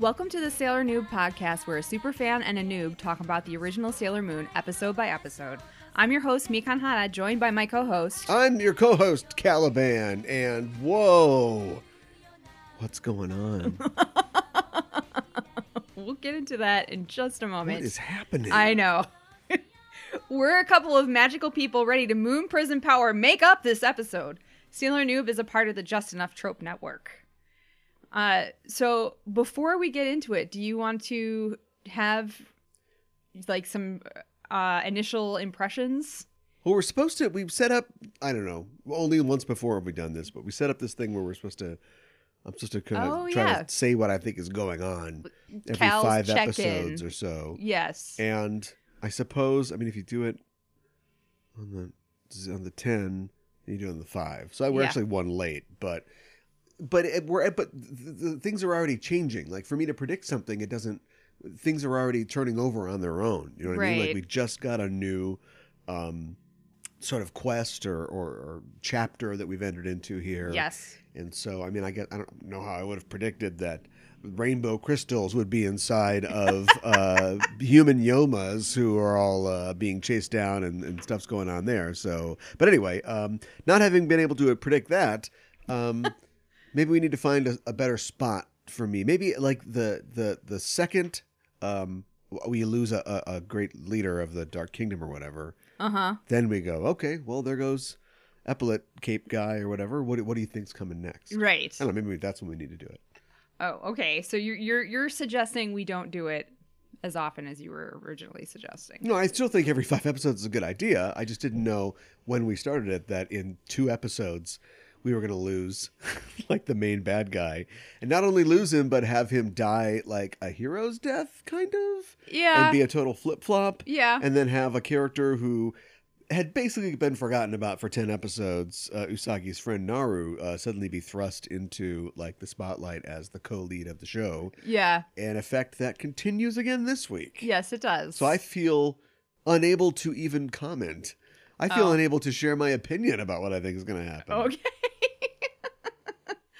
Welcome to the Sailor Noob podcast, where a super fan and a noob talk about the original Sailor Moon episode by episode. I'm your host, Mikan Hara, joined by my co host. I'm your co host, Caliban, and whoa, what's going on? we'll get into that in just a moment. What is happening? I know. We're a couple of magical people ready to moon prism power make up this episode. Sailor Noob is a part of the Just Enough Trope Network. Uh, so before we get into it, do you want to have like some uh, initial impressions? Well, we're supposed to. We've set up. I don't know. Only once before have we done this, but we set up this thing where we're supposed to. I'm supposed to kind of Oh, try yeah. to say what I think is going on every Cal's five episodes or so. Yes. And I suppose, I mean, if you do it on the on the ten, you do it on the five. So we're Yeah. actually one late, but but it, we're but the, the things are already changing. Like for me to predict something, it doesn't. Things are already turning over on their own. You know what I mean? Like we just got a new. um sort of quest or, or, or chapter that we've entered into here yes. and so, I mean, I get I don't know how I would have predicted that rainbow crystals would be inside of uh, human yomas who are all uh, being chased down and, and stuff's going on there. So, but anyway, um, not having been able to predict that, um, maybe we need to find a, a better spot for me. Maybe like the the the second um, we lose a, a, great leader of the Dark Kingdom or whatever, Uh huh. then we go, okay, well there goes. Epaulet Cape guy or whatever. What, do- what do you think's coming next? Right. I don't know. Maybe that's when we need to do it. Oh, okay. So you're you're you're suggesting we don't do it as often as you were originally suggesting. No, I still think every five episodes is a good idea. I just didn't know when we started it that in two episodes we were going to lose like the main bad guy, and not only lose him but have him die like a hero's death, kind of, Yeah. and be a total flip flop, yeah. and then have a character who had basically been forgotten about for 10 episodes uh, usagi's friend naru uh, suddenly be thrust into like the spotlight as the co-lead of the show yeah. an effect that continues again this week Yes, it does. So I feel unable to even comment. I feel Oh. unable to share my opinion about what I think is going to happen. Okay.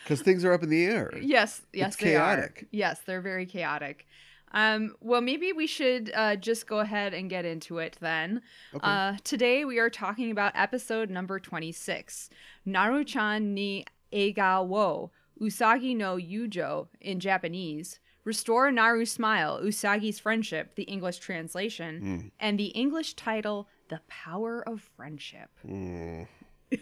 Because things are up in the air. Yes, yes, It's they are. chaotic. Yes, they're very chaotic. Um, well, maybe we should uh, just go ahead and get into it then. Okay. Uh, today we are talking about episode number 26, Naru-chan ni Egao wo, Usagi no Yujo in Japanese, Restore Naru's Smile, Usagi's Friendship, the English translation, Mm. and the English title, The Power of Friendship. Mm.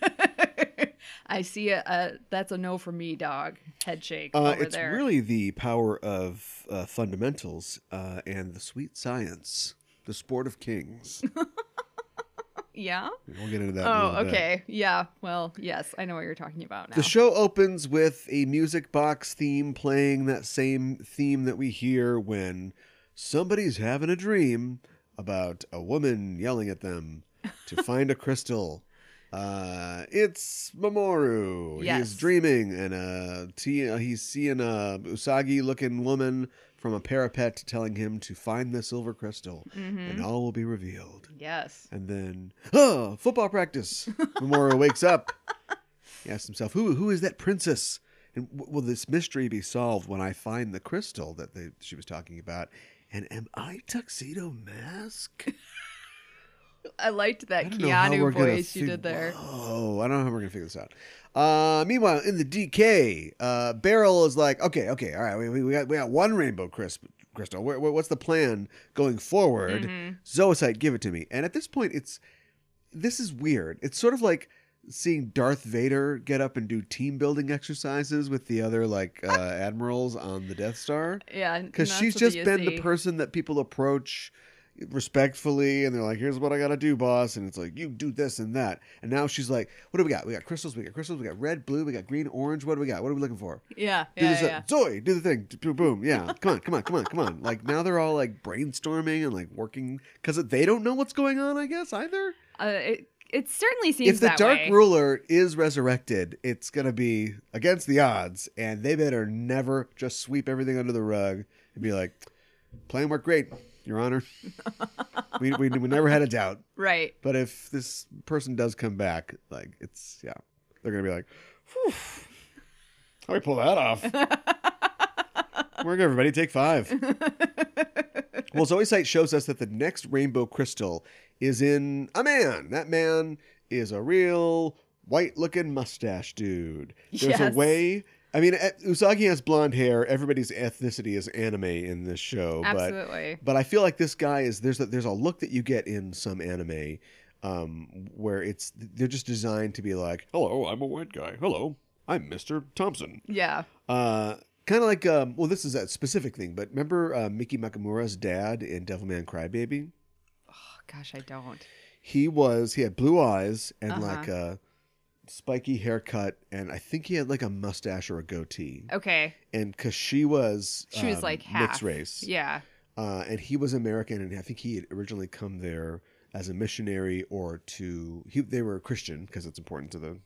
I see a, a that's a no for me, dog. Head shake Uh, it's there. really the power of uh, fundamentals uh, and the sweet science, the sport of kings. yeah. we'll get into that. in Oh, bit. okay. Yeah. Well, yes, I know what you're talking about now. The show opens with a music box theme playing that same theme that we hear when somebody's having a dream about a woman yelling at them to find a crystal. Uh, it's Mamoru. Yes. He's dreaming, and uh, T- uh, he's seeing a Usagi-looking woman from a parapet telling him to find the silver crystal, Mhm. and all will be revealed. Yes. And then, oh, football practice. Mamoru wakes up. He asks himself, who, who is that princess? And w- will this mystery be solved when I find the crystal that they, she was talking about? And am I Tuxedo Mask? I liked that I don't know how we're Keanu voice you fig- did there. Oh, I don't know how we're gonna figure this out. Uh, meanwhile, in the DK, uh, Beryl is like, okay, okay, all right, we, we, got we got one rainbow crisp, crystal. Where, what's the plan going forward? Mhm. Zoisite, give it to me. And at this point, it's this is weird. It's sort of like seeing Darth Vader get up and do team building exercises with the other like uh, admirals on the Death Star Yeah. because she's just been the person that people approach respectfully and they're like here's what i gotta do boss and it's like you do this and that and now she's like what do we got we got crystals we got crystals we got red blue we got green orange what do we got what are we looking for Yeah. do Yeah. this yeah. zoe do the thing boom boom yeah come on come on come on come on like now they're all like brainstorming and like working because they don't know what's going on i guess either Uh, it it certainly seems if the Dark way. Ruler is resurrected, it's gonna be against the odds, and they better never just sweep everything under the rug and be like, "Plan worked great, Your Honor. we, we we never had a doubt." right. But if this person does come back, like it's yeah, they're gonna be like, "How do we pull that off?" Work, everybody. Take five. well, Zoisite shows us that the next rainbow crystal is in a man. That man is a real white-looking mustache dude. There's Yes. a way. I mean, eh, Usagi has blonde hair. Everybody's ethnicity is anime in this show, but Absolutely. but I feel like this guy is there's a, there's a look that you get in some anime um, where it's they're just designed to be like, hello, I'm a white guy. Hello, I'm Mister Thompson. yeah. Uh, kind of like um, well, this is a specific thing, but remember uh, Miki Makimura's dad in Devilman Crybaby? Gosh, I don't. He was he had blue eyes and Uh-huh. like a spiky haircut, and I think he had like a mustache or a goatee. Okay. And because she was She was um, like half mixed race, Yeah. uh, and he was American, and I think he had originally come there as a missionary or to he they were Christian because it's important to the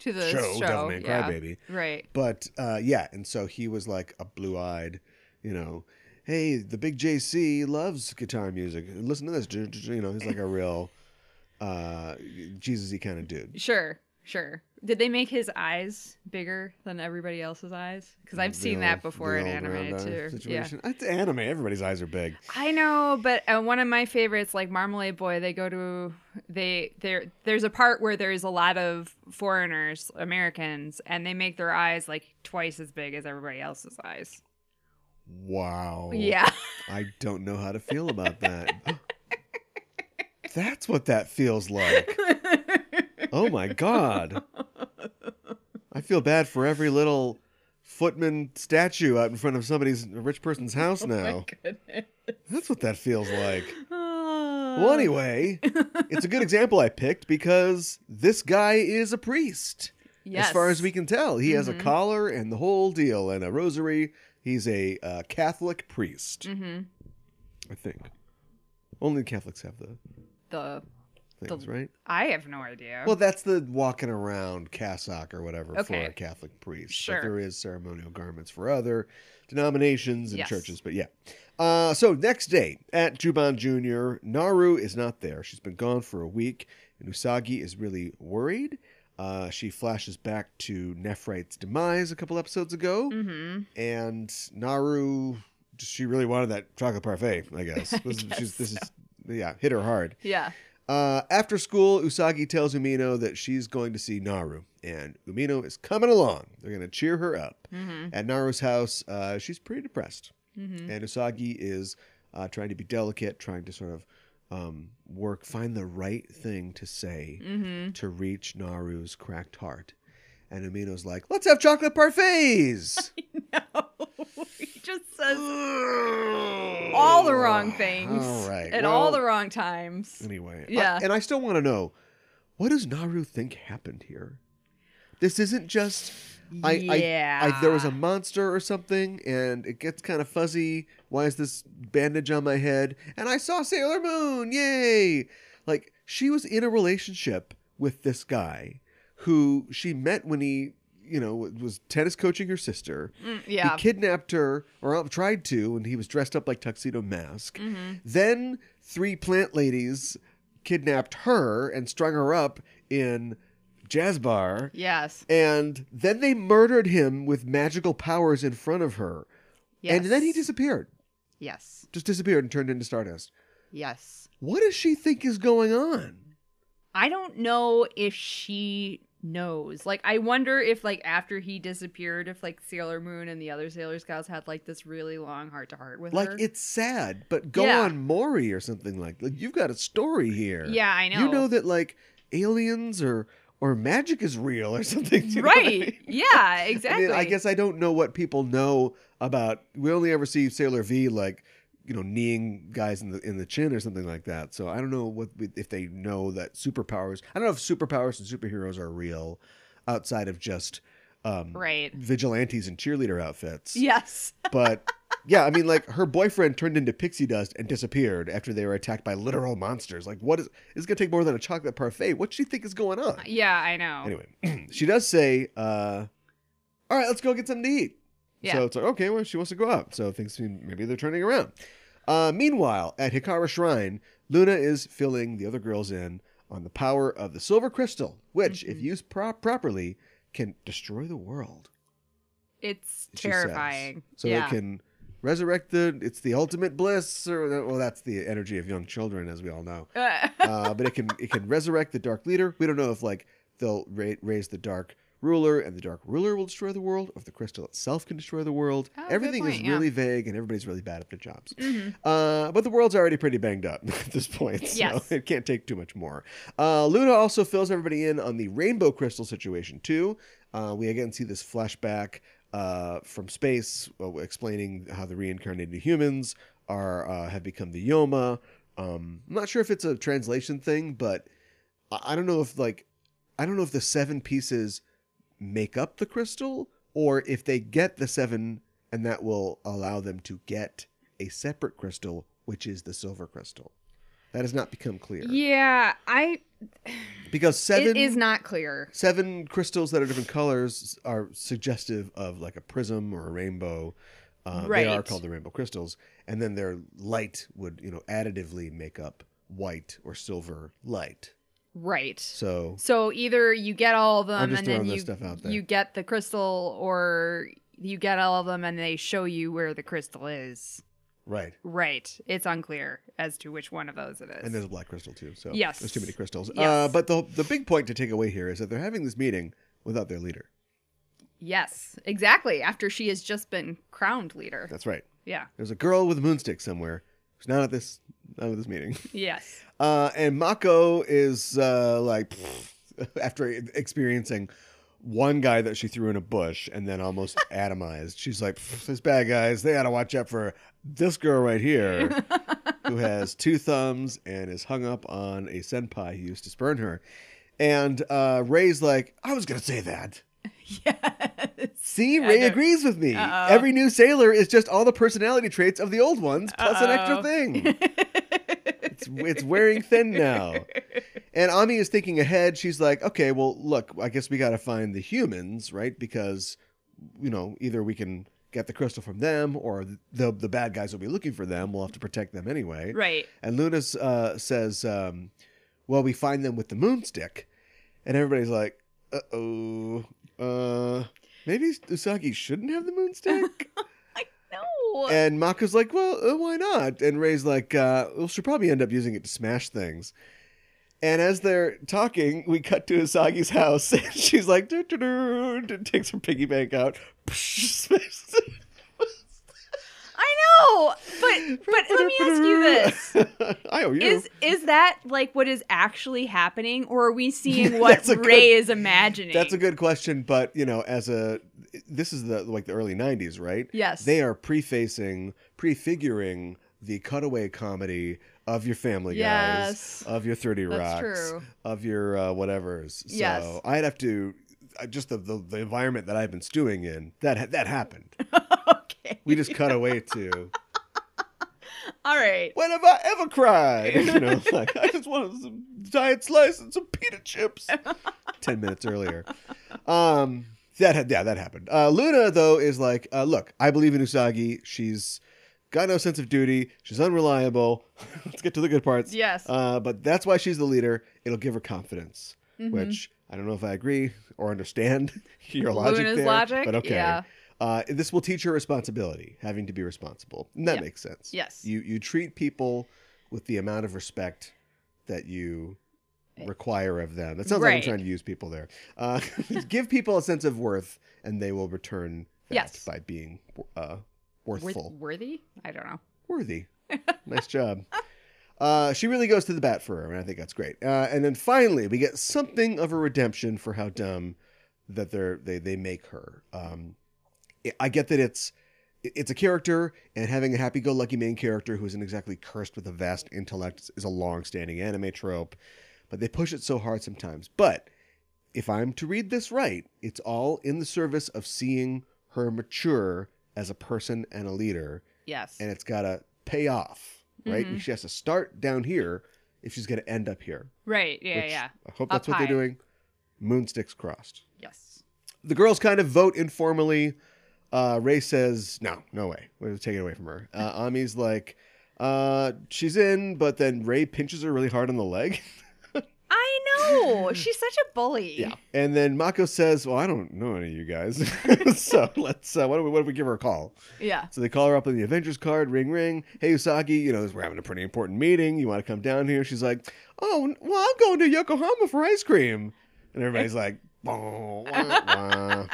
To the show, show. Devilman yeah. Crybaby. Right. But uh, yeah, and so he was like a blue-eyed, you know, hey, the big JC loves guitar music. Listen to this, you know, he's like a real uh, Jesus-y kind of dude. Sure. Sure. Did they make his eyes bigger than everybody else's eyes? Because I've seen that before in anime too. Yeah. It's anime. Everybody's eyes are big. I know, but uh, one of my favorites, like Marmalade Boy, they go to they there. There's a part where there's a lot of foreigners, Americans, and they make their eyes like twice as big as everybody else's eyes. Wow. Yeah, I don't know how to feel about that. That's what that feels like. Oh my god. I feel bad for every little footman statue out in front of somebody's a rich person's house Oh now. goodness. That's what that feels like. Well, anyway, it's a good example I picked because this guy is a priest. yes. As far as we can tell, he has a Mhm. collar and the whole deal and a rosary. He's a uh, Catholic priest, hmm I think. Only Catholics have the the things, The- right? I have no idea. Well, that's the walking around cassock or whatever for a Catholic priest. Sure. But there is ceremonial garments for other denominations and Yes. churches. But yeah. Uh, so next day at Juban Jr., Naru is not there. She's been gone for a week, and Usagi is really worried. Uh, she flashes back to Nephrite's demise a couple episodes ago, hmm and Naru, she really wanted that chocolate parfait. I guess, I This is- guess she's- this so. is yeah, hit her hard. Yeah. Uh, after school, Usagi tells Umino that she's going to see Naru, and Umino is coming along. They're going to cheer her up. hmm At Naru's house, uh, she's pretty depressed, hmm and Usagi is uh, trying to be delicate, trying to sort of um, work, find the right thing to say hmm to reach Naru's cracked heart. And Amino's like, "Let's have chocolate parfaits." No. he just says all the wrong things All right. at well, all the wrong times. Anyway, I- Yeah. and I still want to know what does Naru think happened here? This isn't just I, yeah. I, I there was a monster or something, and it gets kind of fuzzy. Why is this bandage on my head? And I saw Sailor Moon, yay! Like she was in a relationship with this guy who she met when he, you know, was tennis coaching her sister. Mm, yeah. He kidnapped her, or tried to, and he was dressed up like Tuxedo Mask. hmm Then three plant ladies kidnapped her and strung her up in jazz bar. Yes. And then they murdered him with magical powers in front of her. Yes. And then he disappeared. Yes. Just disappeared and turned into Stardust. Yes. What does she think is going on? I don't know if she knows. Like, I wonder if, like, after he disappeared, if, like, Sailor Moon and the other Sailor Scouts had, like, this really long heart to heart with Like her. it's sad, but go Yeah. on Maury or something like like you've got a story here. yeah, I know. You know that like aliens or or magic is real or something. you know what I right. mean? Yeah, exactly. I mean, I guess I don't know what people know about. We only ever see Sailor V like, you know, kneeing guys in the in the chin or something like that. So I don't know what if they know that superpowers. I don't know if superpowers and superheroes are real outside of just um, Right. vigilantes and cheerleader outfits. Yes. But yeah, I mean, like her boyfriend turned into pixie dust and disappeared after they were attacked by literal monsters. Like, what is? It's gonna take more than a chocolate parfait. What does she think is going on? Yeah, I know. Anyway, she does say, uh, "All right, let's go get something to eat." Yeah. So it's like, okay, well, she wants to go out. So things seem maybe they're turning around. Uh, meanwhile, at Hikawa Shrine, Luna is filling the other girls in on the power of the silver crystal, which, if Mhm. used pro- properly, can destroy the world. It's terrifying. So yeah. it can resurrect the. It's the ultimate bliss, or well, that's the energy of young children, as we all know. Uh, but it can it can resurrect the dark leader. We don't know if like they'll ra- raise the dark ruler, and the dark ruler will destroy the world, or if the crystal itself can destroy the world. Oh, Everything is yeah. really vague, and everybody's really bad at their jobs. Mhm. Uh, but the world's already pretty banged up at this point, so Yes. it can't take too much more. Uh, Luna also fills everybody in on the rainbow crystal situation too. Uh, we again see this flashback uh, from space uh, explaining how the reincarnated humans are uh, have become the Yoma. Um, I'm not sure if it's a translation thing, but I, I don't know if like I don't know if the seven pieces make up the crystal or if they get the seven and that will allow them to get a separate crystal, which is the silver crystal. That has not become clear Yeah, I. because seven It is not clear. seven crystals that are different colors are suggestive of like a prism or a rainbow. Uh, They are called the rainbow crystals, and then their light would you know additively make up white or silver light. Right. So So either you get all of them and then you stuff out there. you get the crystal, or you get all of them and they show you where the crystal is. right, Right. It's unclear as to which one of those it is. and there's a black crystal too. So Yes. there's too many crystals. Uh, but the the big point to take away here is that they're having this meeting without their leader. yes, exactly. After she has just been crowned leader. That's right. Yeah. There's a girl with a moonstick somewhere who's not at this not at this meeting. Yes. Uh, and Mako is uh, like, after experiencing one guy that she threw in a bush and then almost atomized, she's like, "These bad guys, they got to watch out for this girl right here, who has two thumbs and is hung up on a senpai who used to spurn her." And uh, Ray's like, "I was gonna say that." yes. See, Ray agrees with me. Uh-oh. Every new sailor is just all the personality traits of the old ones plus an extra thing. It's, it's wearing thin now. And Ami is thinking ahead. She's like, okay, well, look, I guess we got to find the humans, right? Because, you know, either we can get the crystal from them or the, the bad guys will be looking for them. We'll have to protect them anyway. right. And Luna uh, says, um, well, we find them with the moonstick. And everybody's like, uh oh. Uh, maybe Usagi shouldn't have the moonstick? And Mako's like, well, uh, why not? And Ray's like, uh, well, she'll probably end up using it to smash things. And as they're talking, we cut to Asagi's house, and she's like, doo, doo, doo, takes her piggy bank out. smashes it. I know. But but let me ask you this. I owe you. Is is that like what is actually happening or are we seeing what Ray good- is imagining? That's a good question, but you know, as a this is the like the early '90s, right? Yes. They are prefacing, prefiguring the cutaway comedy of your Family Yes. Guys, of your Thirty Rocks, of your uh, whatever's. So Yes. I'd have to. Just the, the the environment that I've been stewing in that that happened. okay. We just cut away to All right. when have I ever cried? You know, like I just wanted some diet slice and some pita chips. Ten minutes earlier. Um, that had yeah, that happened. Uh, Luna though is like, uh, look, I believe in Usagi. She's got no sense of duty. She's unreliable. Let's get to the good parts. Yes. Uh, but that's why she's the leader. It'll give her confidence, Mhm. which I don't know if I agree or understand your logic Luna's there. logic, but okay. yeah. Uh, this will teach her responsibility, having to be responsible. And that Yeah. makes sense. Yes. You you treat people with the amount of respect that you require of them. That sounds like I'm trying to use people there. Uh, give people a sense of worth, and they will return that Yes. by being uh, Worth- worthful, worthy? I don't know. worthy. nice job. Uh, she really goes to the bat for her, and I think that's great. Uh, and then finally, we get something of a redemption for how dumb that they're they they make her. Um, I- I get that it's it's a character, and having a happy-go-lucky main character who isn't exactly cursed with a vast intellect is a long-standing anime trope. But they push it so hard sometimes. But if I'm to read this right, it's all in the service of seeing her mature as a person and a leader Yes. and it's got to pay off, right? Mhm. She has to start down here if she's going to end up here. right. Yeah. yeah. I hope Up that's what they're high. doing. Moonsticks crossed. Yes. The girls kind of vote informally. Uh, Ray says, no, no way. We're going to take it away from her. Uh, Ami's like, uh, she's in, but then Ray pinches her really hard on the leg. I know. She's such a bully. Yeah. And then Mako says, well, I don't know any of you guys. so let's, uh, what, do we, what if we give her a call? Yeah. So they call her up on the Avengers card, ring, ring. Hey, Usagi, you know, we're having a pretty important meeting. You want to come down here? She's like, oh, well, I'm going to Yokohama for ice cream. And everybody's like, "Wah, wah, wah."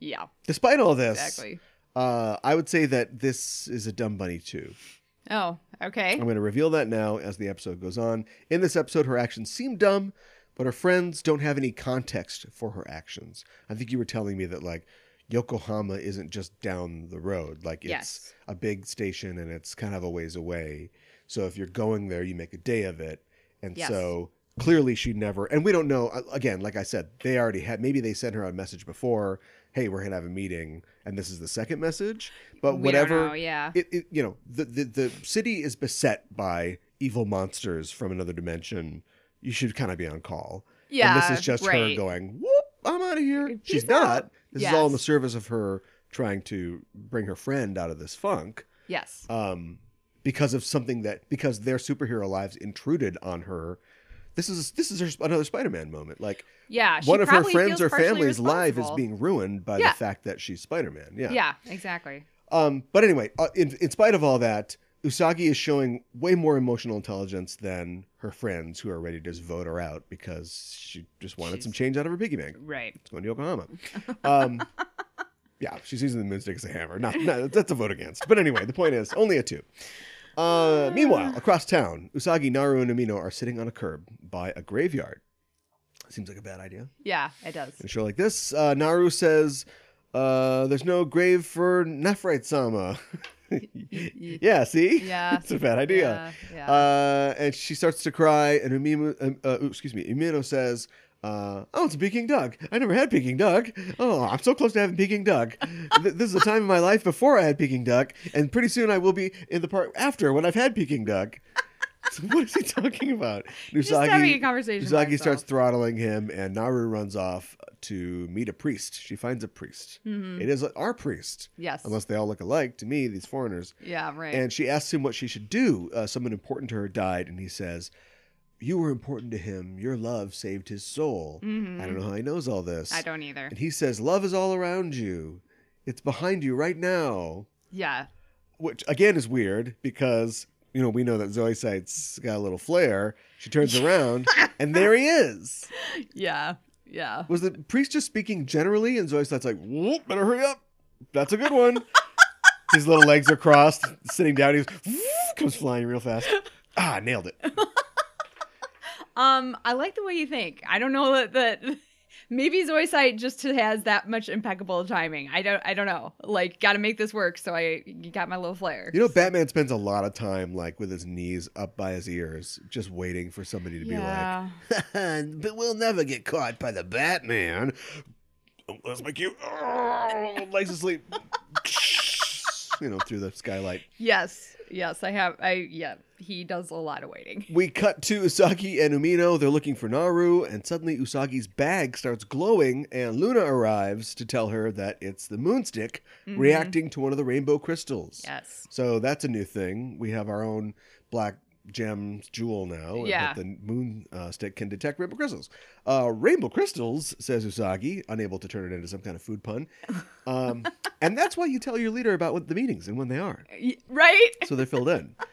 Yeah. despite all this, Exactly. uh, I would say that this is a Dumb Bunny too. Oh. Okay. I'm going to reveal that now as the episode goes on. In this episode, her actions seem dumb, but her friends don't have any context for her actions. I think you were telling me that, like, Yokohama isn't just down the road. Like, it's Yes. a big station and it's kind of a ways away. So if you're going there, you make a day of it. And Yes. so clearly she never, and we don't know, uh, again, like I said, they already had, maybe they sent her a message before, hey, we're to have a meeting. And this is the second message. But We whatever know, yeah. it, it you know the, the the city is beset by evil monsters from another dimension you should kind of be on call Yeah. and this is just her going whoop i'm out of here Peace she's out. not this is all in the service of her trying to bring her friend out of this funk Yes. um because of something that because their superhero lives intruded on her this is this is her, another spider-man moment like Yeah. she one of her friends or family's life is being ruined by Yeah. the fact that she's spider-man yeah Yeah. Exactly. um, but anyway, uh, in, in spite of all that, Usagi is showing way more emotional intelligence than her friends who are ready to just vote her out because she just wanted She's- some change out of her piggy bank. Right. It's going to Yokohama. Um, yeah, she's using the moonstick as a hammer. Not, not, that's a vote against. But anyway, the point is only a two. Uh, meanwhile, across town, Usagi, Naru, and Amino are sitting on a curb by a graveyard. Seems like a bad idea. Yeah. It does. In a show like this, uh, Naru says, uh, "There's no grave for Nephrite Sama." yeah, see, Yeah. it's a bad idea. Yeah. yeah. Uh, and she starts to cry, and Umino, um, uh, excuse me, Umino says, uh, "Oh, it's a Peking duck. I never had Peking duck. Oh, I'm so close to having Peking duck. Th- this is a time in my life before I had Peking duck, and pretty soon I will be in the part after when I've had Peking duck." So what is he talking about? Just having a conversation. by Usagi starts himself. throttling him, and Naru runs off to meet a priest. She finds a priest. Mhm. It is our priest, Yes. unless they all look alike to me, these foreigners. Yeah. Right. And she asks him what she should do. Uh, someone important to her died, and he says, You were important to him. Your love saved his soul. Mhm. I don't know how he knows all this. I don't either. And he says, Love is all around you, it's behind you right now. Yeah. Which, again, is weird because. You know, we know that Zoisite's got a little flair. She turns around, and there he is. Yeah. Yeah. Was the priest just speaking generally? And Zoisite's like, Whoop, better hurry up. That's a good one. His little legs are crossed, sitting down. He goes, comes flying real fast. Ah, nailed it. Um, I like the way you think. I don't know that that maybe Zoisite just has that much impeccable timing. I don't I don't know. Like got to make this work, so I got my little flair. You know, Batman spends a lot of time like with his knees up by his ears, just waiting for somebody to yeah. be like, "But we'll never get caught by the Batman." Let's make you oh, legs asleep. you know, through the skylight. yes. Yes, I have I yeah, he does a lot of waiting. We cut to Usagi and Umino. They're looking for Naru, and suddenly Usagi's bag starts glowing, and Luna arrives to tell her that it's the moonstick Mhm. reacting to one of the rainbow crystals. Yes. So that's a new thing. We have our own black gem jewel now. Yeah. That the moon uh, stick can detect rainbow crystals. Uh, rainbow crystals, says Usagi, unable to turn it into some kind of food pun. Um, and that's why you tell your leader about what the meetings and when they are. Right? So they're filled in.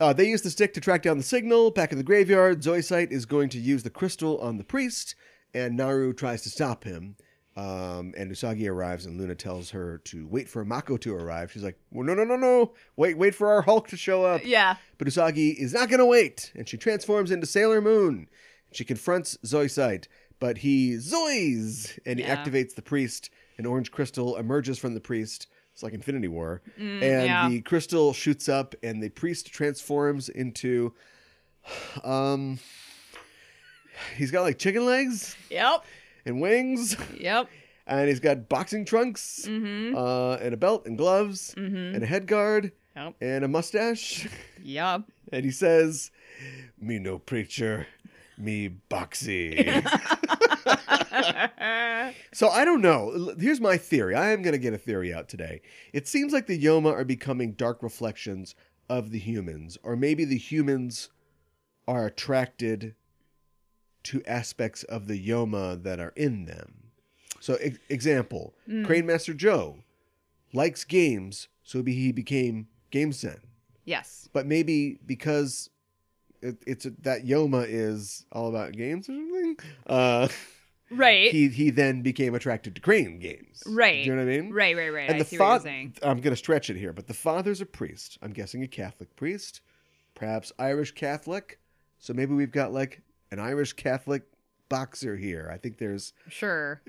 Uh, they use the stick to track down the signal. Back in the graveyard, Zoisite is going to use the crystal on the priest, and Naru tries to stop him. Um, and Usagi arrives, and Luna tells her to wait for Mako to arrive. She's like, well, "No, no, no, no! Wait, wait for our Hulk to show up." Yeah. But Usagi is not going to wait, and she transforms into Sailor Moon. She confronts Zoisite, but he zoys, and he Yeah. activates the priest. An orange crystal emerges from the priest. It's like Infinity War. Mm, and yeah. the crystal shoots up, and the priest transforms into. Um. He's got like chicken legs Yep. and wings. Yep. and he's got boxing trunks Mm-hmm. uh, and a belt and gloves Mm-hmm. and a head guard Yep. and a mustache. Yep. and he says, "Me no preacher, me boxy." so I don't know. Here's my theory. I am going to get a theory out today. It seems like the Yoma are becoming dark reflections of the humans, or maybe the humans are attracted to aspects of the Yoma that are in them. So, e- example, Mm. Crane Master Joe likes games, so he became GameSen yes. but maybe because it, it's that Yoma is all about games or something. Uh, Right. he he then became attracted to Crane games. Right. Do you know what I mean? right. Right. Right. And I the see what you're fa- saying. I'm going to stretch it here, but the father's a priest. I'm guessing a Catholic priest, perhaps Irish Catholic. So maybe we've got like an Irish Catholic boxer here. I think there's Sure.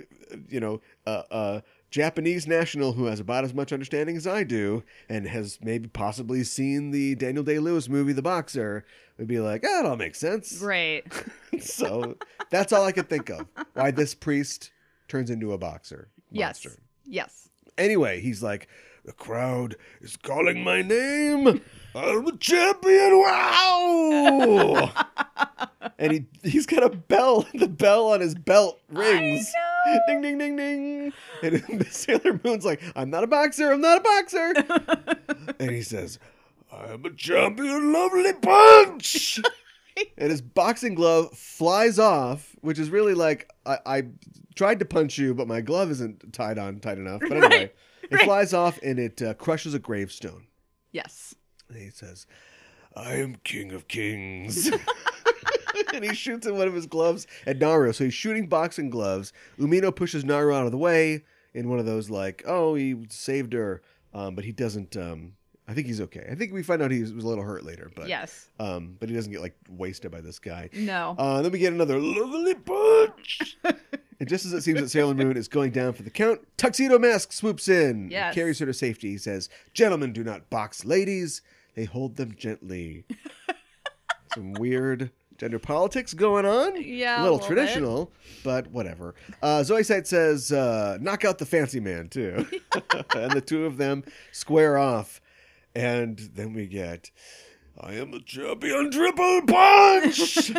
you know, a, a Japanese national who has about as much understanding as I do and has maybe possibly seen the Daniel Day Lewis movie, The Boxer, would be like, ah, that all makes sense. Right. so that's all I could think of. Why this priest turns into a boxer. Monster. Yes. Yes. Anyway, he's like, the crowd is calling my name. I'm the champion. Wow. and he he's got a bell. The bell on his belt rings. Ding ding ding ding. And Sailor Moon's like, I'm not a boxer. I'm not a boxer. and he says, I'm a champion. Lovely punch. and his boxing glove flies off, which is really like I, I tried to punch you, but my glove isn't tied on tight enough. But anyway, Right, it right. flies off and it uh, crushes a gravestone. Yes. And he says, I am king of kings. and he shoots in one of his gloves at Naru. So he's shooting boxing gloves. Umino pushes Naru out of the way in one of those, like, oh, he saved her. Um, but he doesn't. Um, I think he's okay. I think we find out he was a little hurt later. But yes. um, but he doesn't get like wasted by this guy. No. Uh, then we get another lovely punch. and just as it seems that Sailor Moon is going down for the count, Tuxedo Mask swoops in, Yes. carries her to safety. He says, "Gentlemen do not box ladies; they hold them gently." Some weird gender politics going on. Yeah, a a little, little bit. traditional, but whatever. Uh, Zoisite says, uh, "Knock out the fancy man too," and the two of them square off. And then we get, I am a champion triple punch!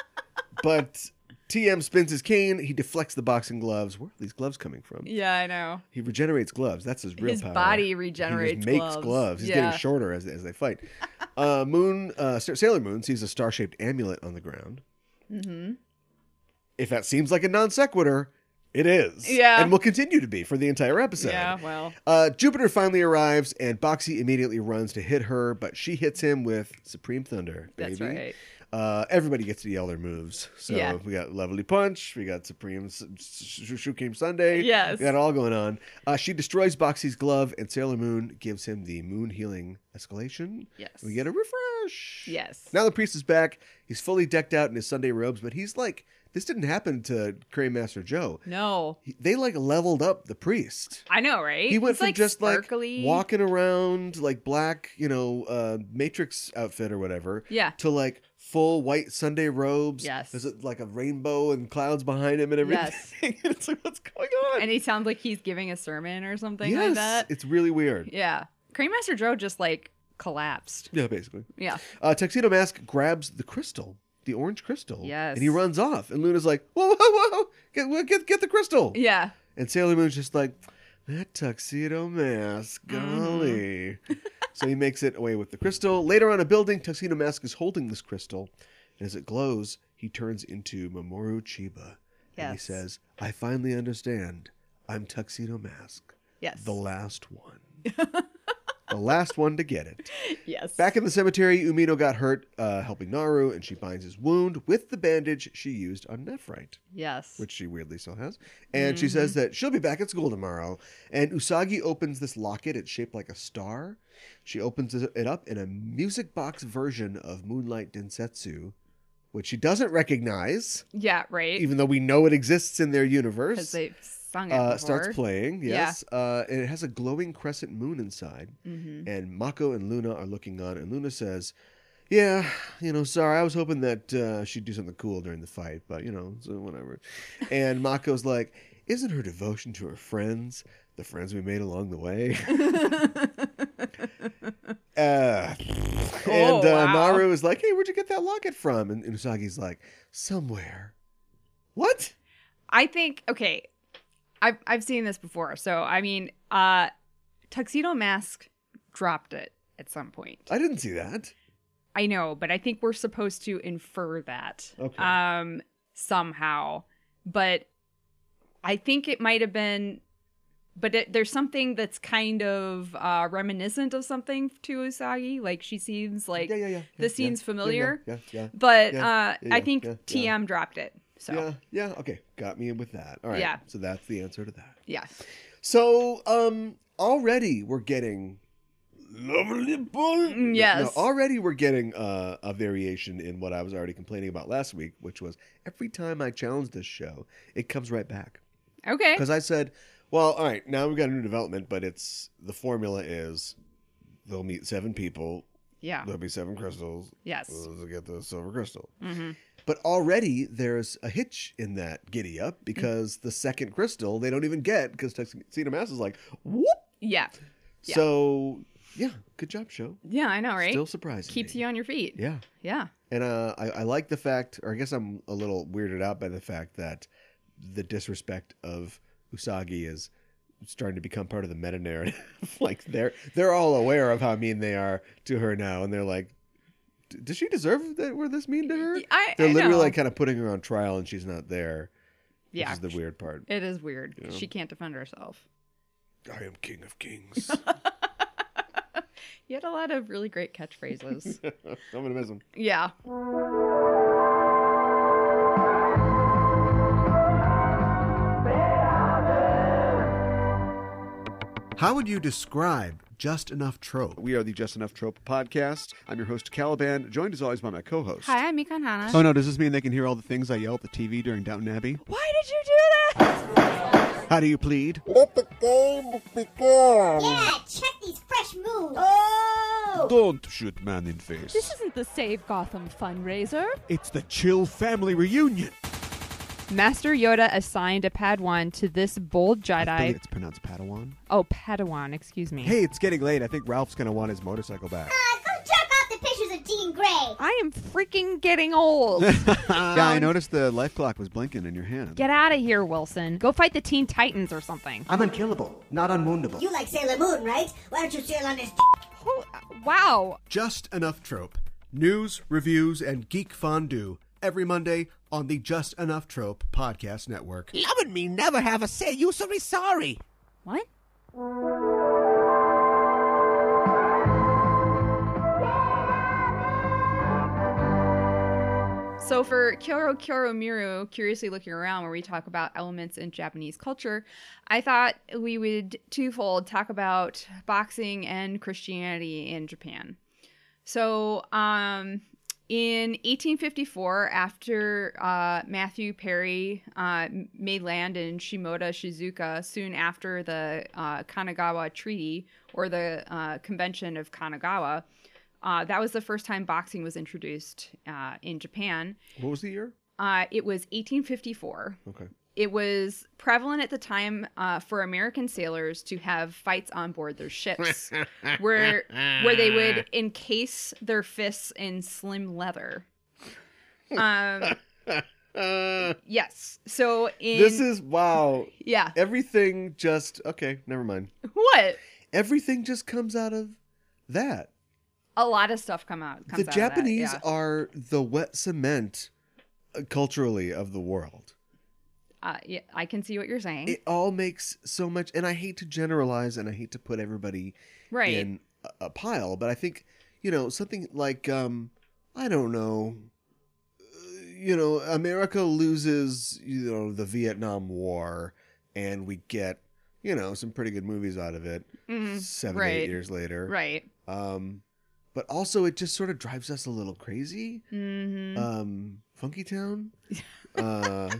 but TM spins his cane. He deflects the boxing gloves. Where are these gloves coming from? yeah, I know. He regenerates gloves. That's his real power. His power. body regenerates He makes gloves. gloves. He's Yeah. getting shorter as, as they fight. Uh, Moon, uh, Sailor Moon sees a star-shaped amulet on the ground. Mm-hmm. If that seems like a non sequitur, it is. Yeah. and will continue to be for the entire episode. Yeah, well. Uh, Jupiter finally arrives, and Boxy immediately runs to hit her, but she hits him with Supreme Thunder. Baby. That's right. Uh, everybody gets to yell their moves. So Yeah. we got Lovely Punch, we got Supreme Shukim Sunday. Yes. We got it all going on. Uh, she destroys Boxy's glove, and Sailor Moon gives him the moon healing escalation. Yes. We get a refresh. Yes. Now the priest is back. He's fully decked out in his Sunday robes, but he's like, this didn't happen to Crane Master Joe. No. He- they like leveled up the priest. I know, right? He went He's, from like just sparkly. like walking around like black, you know, uh, Matrix outfit or whatever, Yeah. to like full white Sunday robes. Yes. There's a, like a rainbow and clouds behind him and everything. Yes. it's like, what's going on? And he sounds like he's giving a sermon or something yes, like that. it's really weird. Yeah. Crane Master Joe just like collapsed. Yeah, basically. Yeah. Uh, Tuxedo Mask grabs the crystal, the orange crystal. Yes. And he runs off. And Luna's like, whoa, whoa, whoa, get, get, get the crystal. Yeah. And Sailor Moon's just like, that tuxedo mask, Mm-hmm. so he makes it away with the crystal. Later on, a building, Tuxedo Mask is holding this crystal. And as it glows, he turns into Mamoru Chiba. And he says, I finally understand. I'm Tuxedo Mask, Yes. the last one. the last one to get it. yes. Back in the cemetery, Umino got hurt uh, helping Naru, and she binds his wound with the bandage she used on Nephrite Yes. which she weirdly still has. And she Mm-hmm. says that she'll be back at school tomorrow. And Usagi opens this locket. It's shaped like a star. She opens it up in a music box version of Moonlight Densetsu, which she doesn't recognize, yeah, right. even though we know it exists in their Because universe. they've sung it Uh, starts playing, Yeah. yes. Uh, and it has a glowing crescent moon inside. Mhm. And Mako and Luna are looking on, and Luna says, "Yeah, you know, sorry, I was hoping that uh, she'd do something cool during the fight, but you know, so whatever." and Mako's like, isn't her devotion to her friends the friends we made along the way? uh, and uh, Oh, wow. Naru is like, hey, where'd you get that locket from? And, and Usagi's like, somewhere. What? I think okay. I've I've seen this before. So I mean, uh Tuxedo Mask dropped it at some point. I didn't see that. I know, but I think we're supposed to infer that Okay. um somehow. But I think it might have been but it, there's something that's kind of uh reminiscent of something to Usagi. Like she seems like yeah, yeah, yeah. seems yeah, familiar. Yeah, yeah, but uh I think TM dropped it. So yeah, yeah. Okay, got me in with that. All right. Yeah. So that's the answer to that. Yes. So, um, already we're getting lovely bull. Mm, yes. No, already we're getting uh, a variation in what I was already complaining about last week, which was every time I challenge this show, it comes right back. Okay. Because I said, well, all right, now we've got a new development, but it's the formula is they'll meet seven people, Yeah. there'll be seven crystals, Yes. they'll get the silver crystal. hmm But already there's a hitch in that giddy up because the second crystal they don't even get because Tuxedo Mask is like, whoop. Yeah. Yeah. So yeah, good job, show. Yeah, I know, right? Still surprising. Keeps me. you on your feet. Yeah, Yeah. and uh, I, I like the fact, or I guess I'm a little weirded out by the fact that the disrespect of Usagi is starting to become part of the meta narrative. like they're they're all aware of how mean they are to her now, and they're like, "D- does she deserve that we're this mean to her? I, They're I literally know. like kind of putting her on trial, and she's not there. yeah. Which is the weird part. It is weird. Yeah. She can't defend herself. I am king of kings. You had a lot of really great catchphrases. I'm gonna miss them. yeah. How would you describe Just Enough Trope? We are the Just Enough Trope podcast. I'm your host, Caliban, joined as always by my co-host. Hi, I'm Mikan Hana. Oh no, does this mean they can hear all the things I yell at the TV during Downton Abbey? Why did you do that? How do you plead? Let the game begin. Yeah, check these fresh moves. Oh! Don't shoot man in face. This isn't the Save Gotham fundraiser. It's the Chill Family Reunion. Master Yoda assigned a Padawan to this bold I Jedi. believe it's pronounced Padawan. Oh, Padawan, excuse me. Hey, it's getting late. I think Ralph's gonna want his motorcycle back. Uh, go jerk off the pictures of Jean Grey. I am freaking getting old. yeah, I noticed the life clock was blinking in your hand. Get out of here, Wilson. Go fight the Teen Titans or something. I'm unkillable, not unwoundable. You like Sailor Moon, right? Why don't you sail on his Oh, wow. Just Enough Trope. News, reviews, and geek fondue every Monday on the Just Enough Trope Podcast Network. Loving me never have a say you so sorry. What? So for Kyoro Kyoro Miru, curiously looking around where we talk about elements in Japanese culture, I thought we would twofold talk about boxing and Christianity in Japan. So, um, in 1854, after uh, Matthew Perry uh, made land in Shimoda, Shizuoka, soon after the uh, Kanagawa Treaty or the uh, Convention of Kanagawa, uh, that was the first time boxing was introduced uh, in Japan. What was the year? Uh, it was 1854 Okay. It was prevalent at the time uh, for American sailors to have fights on board their ships, where where they would encase their fists in slim leather. Um, Uh, yes. So in this is wow. yeah. Everything just okay. Never mind. What? Everything just comes out of that. A lot of stuff come out. Comes the out Japanese Of that, are the wet cement uh, culturally of the world. Uh, yeah. I can see what you're saying. It all makes so much, and I hate to generalize, and I hate to put everybody right. in a, a pile, but I think you know something like um, I don't know, uh, you know, America loses you know the Vietnam War, and we get you know some pretty good movies out of it. Mhm. Seven Right. eight years later, Right. Um, but also it just sort of drives us a little crazy. hmm Um, Funky Town, uh,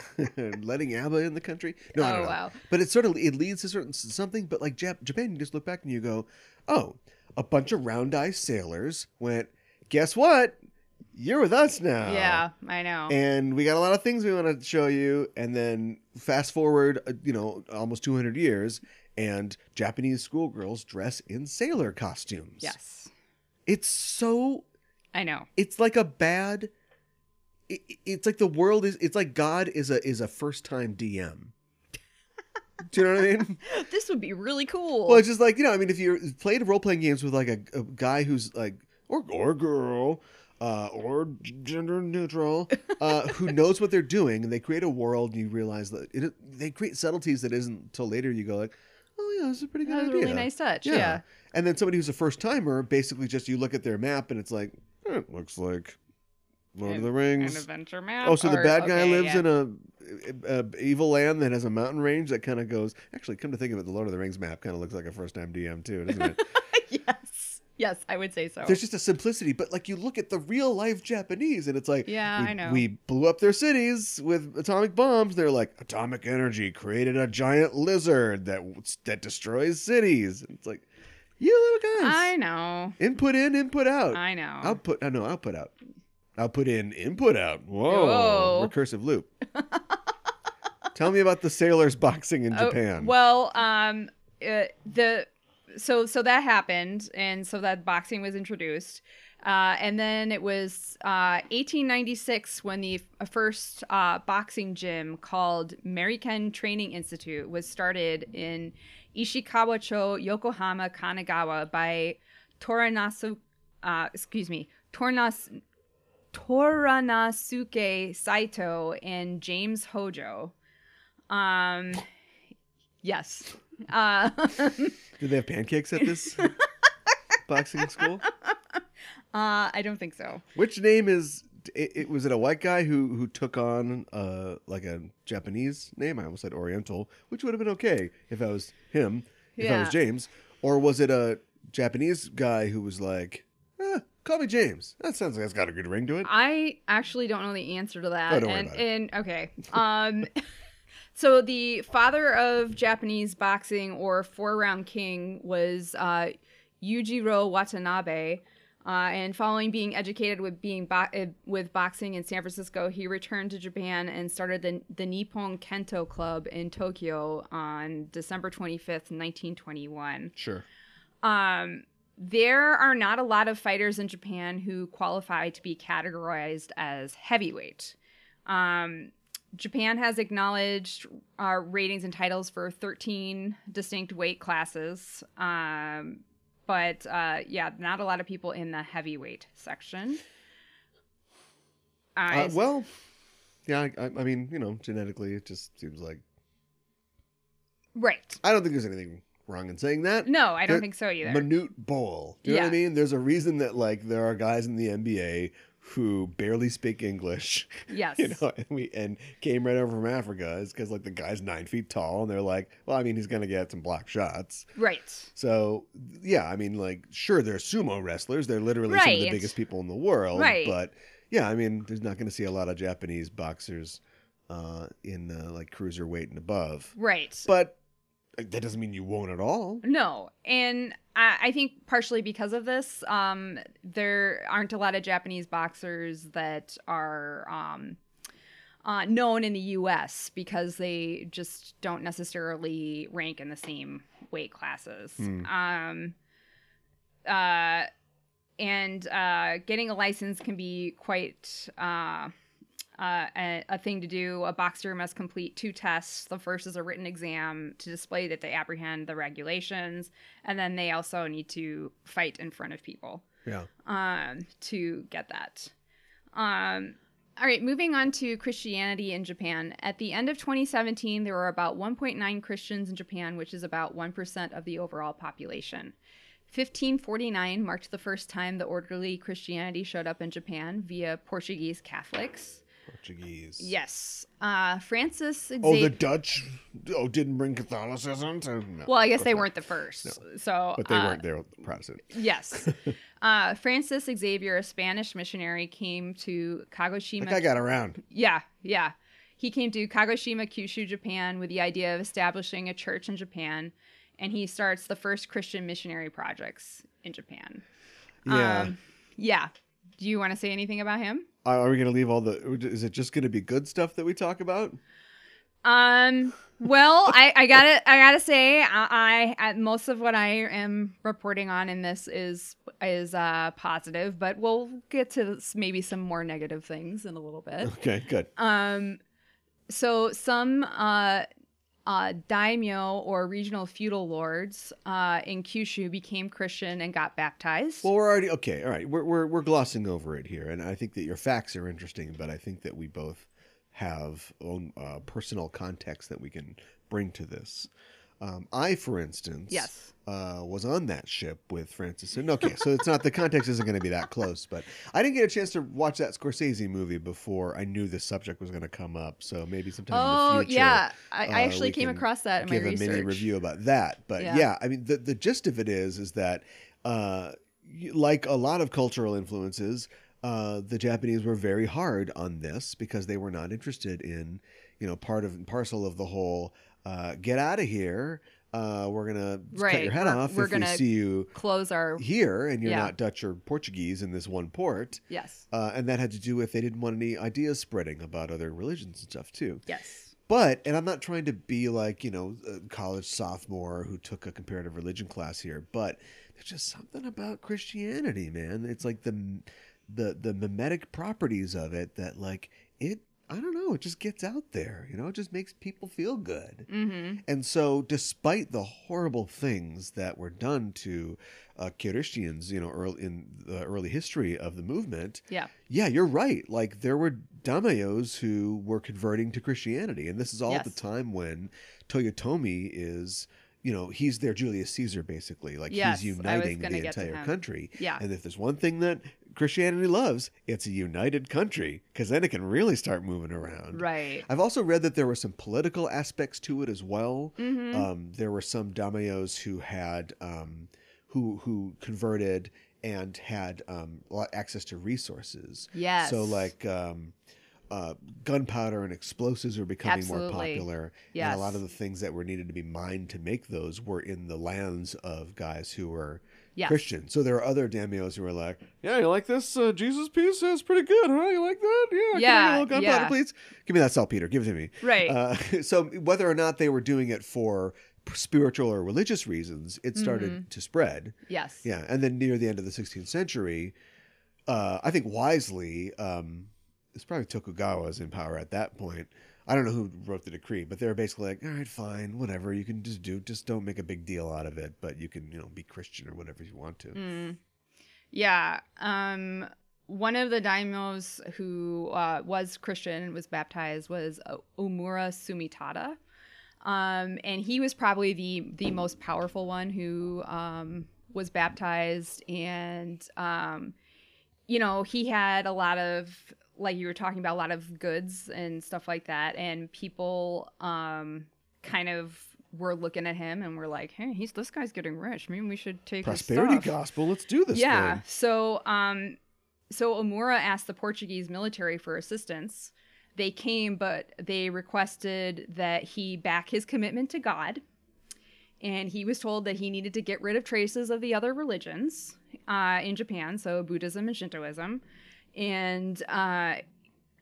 letting ABBA in the country. No, oh wow. But it sort of it leads to certain something. But like Jap- Japan, you just look back and you go, oh, a bunch of round eye sailors went. Guess what? you're with us now. Yeah, I know. And we got a lot of things we want to show you. And then fast forward, uh, you know, almost 200 years, and Japanese schoolgirls dress in sailor costumes. yes, It's so, I know. it's like a bad, it, it's like the world is, it's like God is a, is a first time DM. Do you know what I mean? This would be really cool. Well, it's just like, you know, I mean, if you played role playing games with like a, a guy who's like, or, or girl, uh, or gender neutral, uh, who knows what they're doing, and they create a world, and you realize that it, they create subtleties that isn't until later you go like, oh yeah, this is a pretty good that was a idea. really nice touch. Yeah. And then somebody who's a first timer, basically just you look at their map and it's like, it looks like Lord of An- the An Rings. adventure map. Oh, so the or- bad guy okay, lives yeah. in a, a, a evil land that has a mountain range that kind of goes. Actually, come to think of it, the Lord of the Rings map kind of looks like a first time DM too, doesn't it? yes, yes, I would say so. There's just a simplicity, but like you look at the real life Japanese, and it's like, Yeah, we, I know. We blew up their cities with atomic bombs. They're like, atomic energy created a giant lizard that that destroys cities. It's like, you little guys. I know. Input in, input out. I know. Output. I know. Output out. Output in, input out. Whoa. Whoa. Recursive loop. Tell me about the sailors boxing in Oh, Japan. well, um, uh, the so so that happened, and so that boxing was introduced, uh, and then it was uh, 1896 when the f- first uh, boxing gym called Mariken Training Institute was started in Ishikawa-cho, Yokohama, Kanagawa by Toranasu, uh, excuse me, Tornas. Toranasuke Saito and James Hojo. Um, yes. Uh, Did they have pancakes at this boxing school? uh, I don't think so. Which name is? It, it was it a white guy who who took on uh like a Japanese name? I almost said Oriental, which would have been okay if I was him, if I was James, or was it a Japanese guy who was like, eh, call me James? That sounds like it's got a good ring to it. I actually don't know the answer to that. Oh, don't worry and about it. and okay. Um so the father of Japanese boxing or four round king was uh Yujiro Watanabe. Uh, and following being educated with being bo- uh, with boxing in San Francisco, he returned to Japan and started the the Nippon Kento Club in Tokyo on December 25th, 1921. Sure. Um, there are not a lot of fighters in Japan who qualify to be categorized as heavyweight. Um, Japan has acknowledged uh, ratings and titles for 13 distinct weight classes. Um, but uh, yeah, not a lot of people in the heavyweight section. Uh, well, yeah. I, I I mean, you know, genetically, it just seems like right. I don't think there's anything wrong in saying that. No, I don't There- think so either. Minute bowl. Do you know what I mean? There's a reason that like there are guys in the NBA who barely speak English. yes. You know, and we and came right over from Africa is because like the guy's nine feet tall, and they're like, well, I mean, he's gonna get some block shots. Right. So yeah, I mean, like, sure, they're sumo wrestlers. They're literally some of the biggest people in the world. Right. But yeah, I mean, there's not going to see a lot of Japanese boxers uh, in uh, like cruiserweight and above. Right. But that doesn't mean you won't at all. No, and I, I think partially because of this, um, there aren't a lot of Japanese boxers that are um, uh, known in the U.S. because they just don't necessarily rank in the same weight classes. Hmm. Um, uh, and uh, getting a license can be quite. Uh, a, a thing to do. A boxer must complete two tests. The first is a written exam to display that they apprehend the regulations, and then they also need to fight in front of people Yeah. um, to get that. Um, all right, moving on to Christianity in Japan. At the end of 2017, there were about 1.9 Christians in Japan, which is about 1% of the overall population. 1549 marked the first time the orderly Christianity showed up in Japan via Portuguese Catholics. Portuguese. Yes. Uh, Francis Xavier. Oh, the Dutch. Oh, didn't bring Catholicism to. No. well, I guess they weren't the first. So, But they uh, weren't. They were Protestant. Yes. uh, Francis Xavier, a Spanish missionary, came to Kagoshima. Guy got around. Yeah, yeah. He came to Kagoshima, Kyushu, Japan with the idea of establishing a church in Japan, and he starts the first Christian missionary projects in Japan. Yeah. Um, yeah. Do you want to say anything about him? Are we going to leave all the? Is it just going to be good stuff that we talk about? Um. Well, I, I gotta I gotta say I, I most of what I am reporting on in this is is uh positive, but we'll get to maybe some more negative things in a little bit. Okay, good. Um, so some uh, uh, daimyo or regional feudal lords uh, in Kyushu became Christian and got baptized. Well, we're already okay. All right, we're we're we're glossing over it here, and I think that your facts are interesting, but I think that we both have own uh, personal context that we can bring to this. Um, I, for instance, Yes. uh, was on that ship with Francis. And okay, so it's not the context isn't going to be that close, but I didn't get a chance to watch that Scorsese movie before I knew this subject was going to come up. So maybe sometime in oh the future. yeah, I, I uh, actually we came across that in my give a mini review about that. But Yeah. yeah, I mean, the the gist of it is is that uh, like a lot of cultural influences, uh, the Japanese were very hard on this because they were not interested in you know part of and parcel of the whole uh, get out of here. Uh, we're gonna cut your head we're- off we're if we see you Close our here and you're Yeah. not Dutch or Portuguese in this one port. yes, Uh, and that had to do with they didn't want any ideas spreading about other religions and stuff too. yes, But, and I'm not trying to be like, you know, a college sophomore who took a comparative religion class here, but there's just something about Christianity, man. It's like the the the mimetic properties of it that like it I don't know, it just gets out there, you know, it just makes people feel good. mm-hmm. And so, despite the horrible things that were done to uh, Christians, you know, early in the early history of the movement, yeah, yeah, you're right. Like there were daimyos who were converting to Christianity, and this is all at the time when Toyotomi is, you know, he's their Julius Caesar basically. Like Yes, he's uniting the entire country. Yeah. And if there's one thing that Christianity loves, it's a united country because then it can really start moving around. right, I've also read that there were some political aspects to it as well. Mhm. Um, there were some daimyos who had um, who who converted and had um, a lot- access to resources. yes. So like um, uh, gunpowder and explosives were becoming more Absolutely. popular, and a lot of the things that were needed to be mined to make those were in the lands of guys who were. Yes. Christian. So there are other daimyos who are like, "Yeah, you like this uh, Jesus piece? That's pretty good, huh? You like that? Yeah, can I get Yeah, a little gunpowder, yeah. please. Give me that saltpeter. Give it to me." right, Uh, so whether or not they were doing it for spiritual or religious reasons, it started Mm-hmm. to spread. yes, Yeah, and then near the end of the 16th century, uh, I think wisely, um, it's probably Tokugawa's in power at that point. I don't know who wrote the decree, but they were basically like, "All right, fine, whatever. You can just do. Just don't make a big deal out of it. But you can, you know, be Christian or whatever you want to." Mm. Yeah. Um, one of the daimyos who uh, was Christian and was baptized was uh, Omura Sumitada. Um, and he was probably the the most powerful one who um, was baptized, and um, you know he had a lot of like you were talking about a lot of goods and stuff like that, and people um, kind of were looking at him and were like, "Hey, he's this guy's getting rich. Maybe we should take his Prosperity stuff." gospel. Let's do this. yeah thing. so um so omura asked the portuguese military for assistance they came but they requested that he back his commitment to god and he was told that he needed to get rid of traces of the other religions uh, in japan so buddhism and shintoism and uh,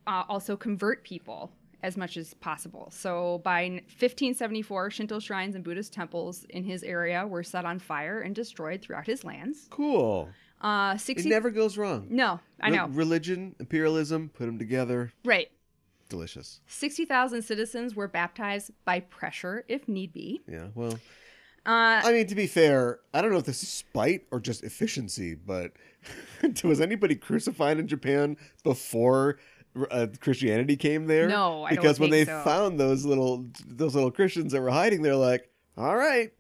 uh, also convert people as much as possible. So by 1574, Shinto shrines and Buddhist temples in his area were set on fire and destroyed throughout his lands. Cool. Uh, It 60 never goes wrong. No, I Re- know. religion, imperialism, put them together. right. Delicious. 60,000 citizens were baptized by pressure if need be. Yeah. Well, Uh, I mean, to be fair, I don't know if this is spite or just efficiency, but was anybody crucified in Japan before uh, Christianity came there? No, I don't because when they so. found those little those little Christians that were hiding, they're like, "All right,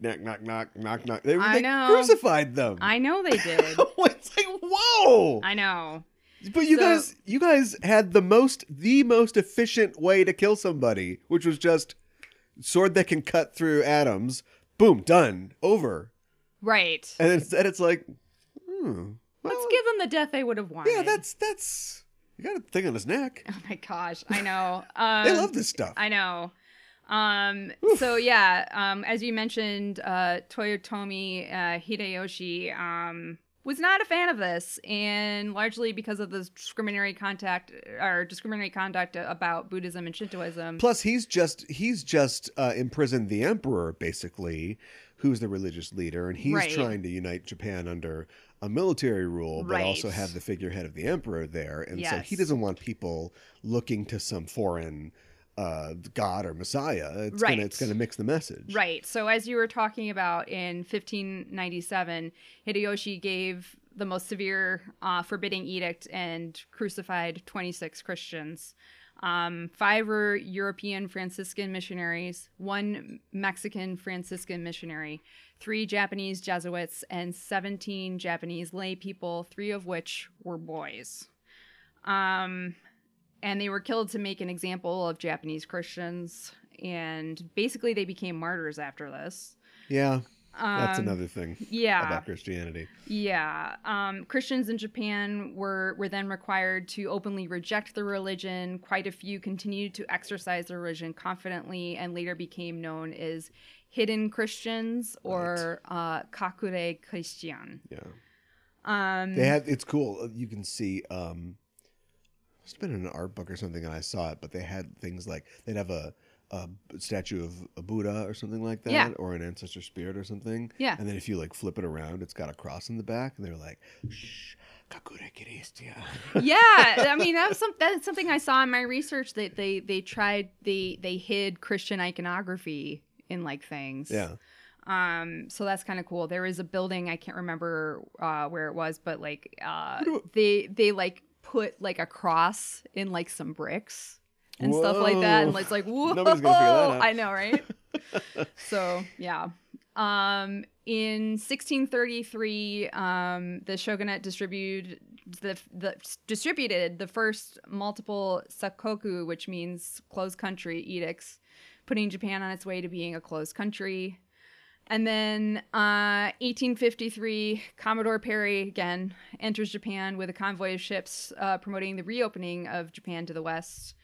knock, knock, knock, knock, knock." They, I they know. crucified them. I know they did. it's like whoa! I know. But you So- guys, you guys had the most, the most efficient way to kill somebody, which was just sword that can cut through atoms. Boom, done, over. Right. And instead, it's like, hmm, well, Let's give them the death they would have wanted. yeah, that's that's you got a thing on his neck. Oh my gosh, I know. Um, They love this stuff. I know. Um, so yeah, um, as you mentioned, uh, Toyotomi uh, Hideyoshi um, was not a fan of this, and largely because of the discriminatory contact or discriminatory conduct about Buddhism and Shintoism. Plus, he's just he's just uh, imprisoned the emperor, basically, who's the religious leader, and he's Right. trying to unite Japan under a military rule, but also have the figurehead of the emperor there, and so he doesn't want people looking to some foreign uh, god or messiah. It's gonna it's gonna mix the message. Right. So as you were talking about in 1597, Hideyoshi gave the most severe uh, forbidding edict and crucified 26 Christians. Um, five were European Franciscan missionaries, one Mexican Franciscan missionary, three Japanese Jesuits, and 17 Japanese lay people, three of which were boys. Um, and they were killed to make an example of Japanese Christians. And basically, they became martyrs after this. Yeah, that's Um, another thing Yeah, about Christianity. yeah. Um, Christians in Japan were were then required to openly reject the religion. Quite a few continued to exercise the religion confidently, and later became known as hidden Christians or uh, kakure Christian. Yeah. Um, They had it's cool. You can see um must have been in an art book or something and I saw it, but they had things like they'd have a a statue of a Buddha or something like that, Yeah. or an ancestor spirit or something. Yeah. And then if you like flip it around, it's got a cross in the back, and they were like, "Shh, kakure kiristia." yeah, I mean that was some, that's something I saw in my research that they they tried they they hid Christian iconography in like things. yeah. Um, so that's kind of cool. There is a building I can't remember uh, where it was, but like uh, they they like put like a cross in like some bricks and stuff like that, and it's like whoa, Nobody's gonna figure that out. I know, right? so yeah. Um, in 1633, um, the shogunate distributed the, the distributed the first multiple sakoku, which means closed country edicts, putting Japan on its way to being a closed country. And then uh, 1853, Commodore Perry again enters Japan with a convoy of ships uh, promoting the reopening of Japan to the west.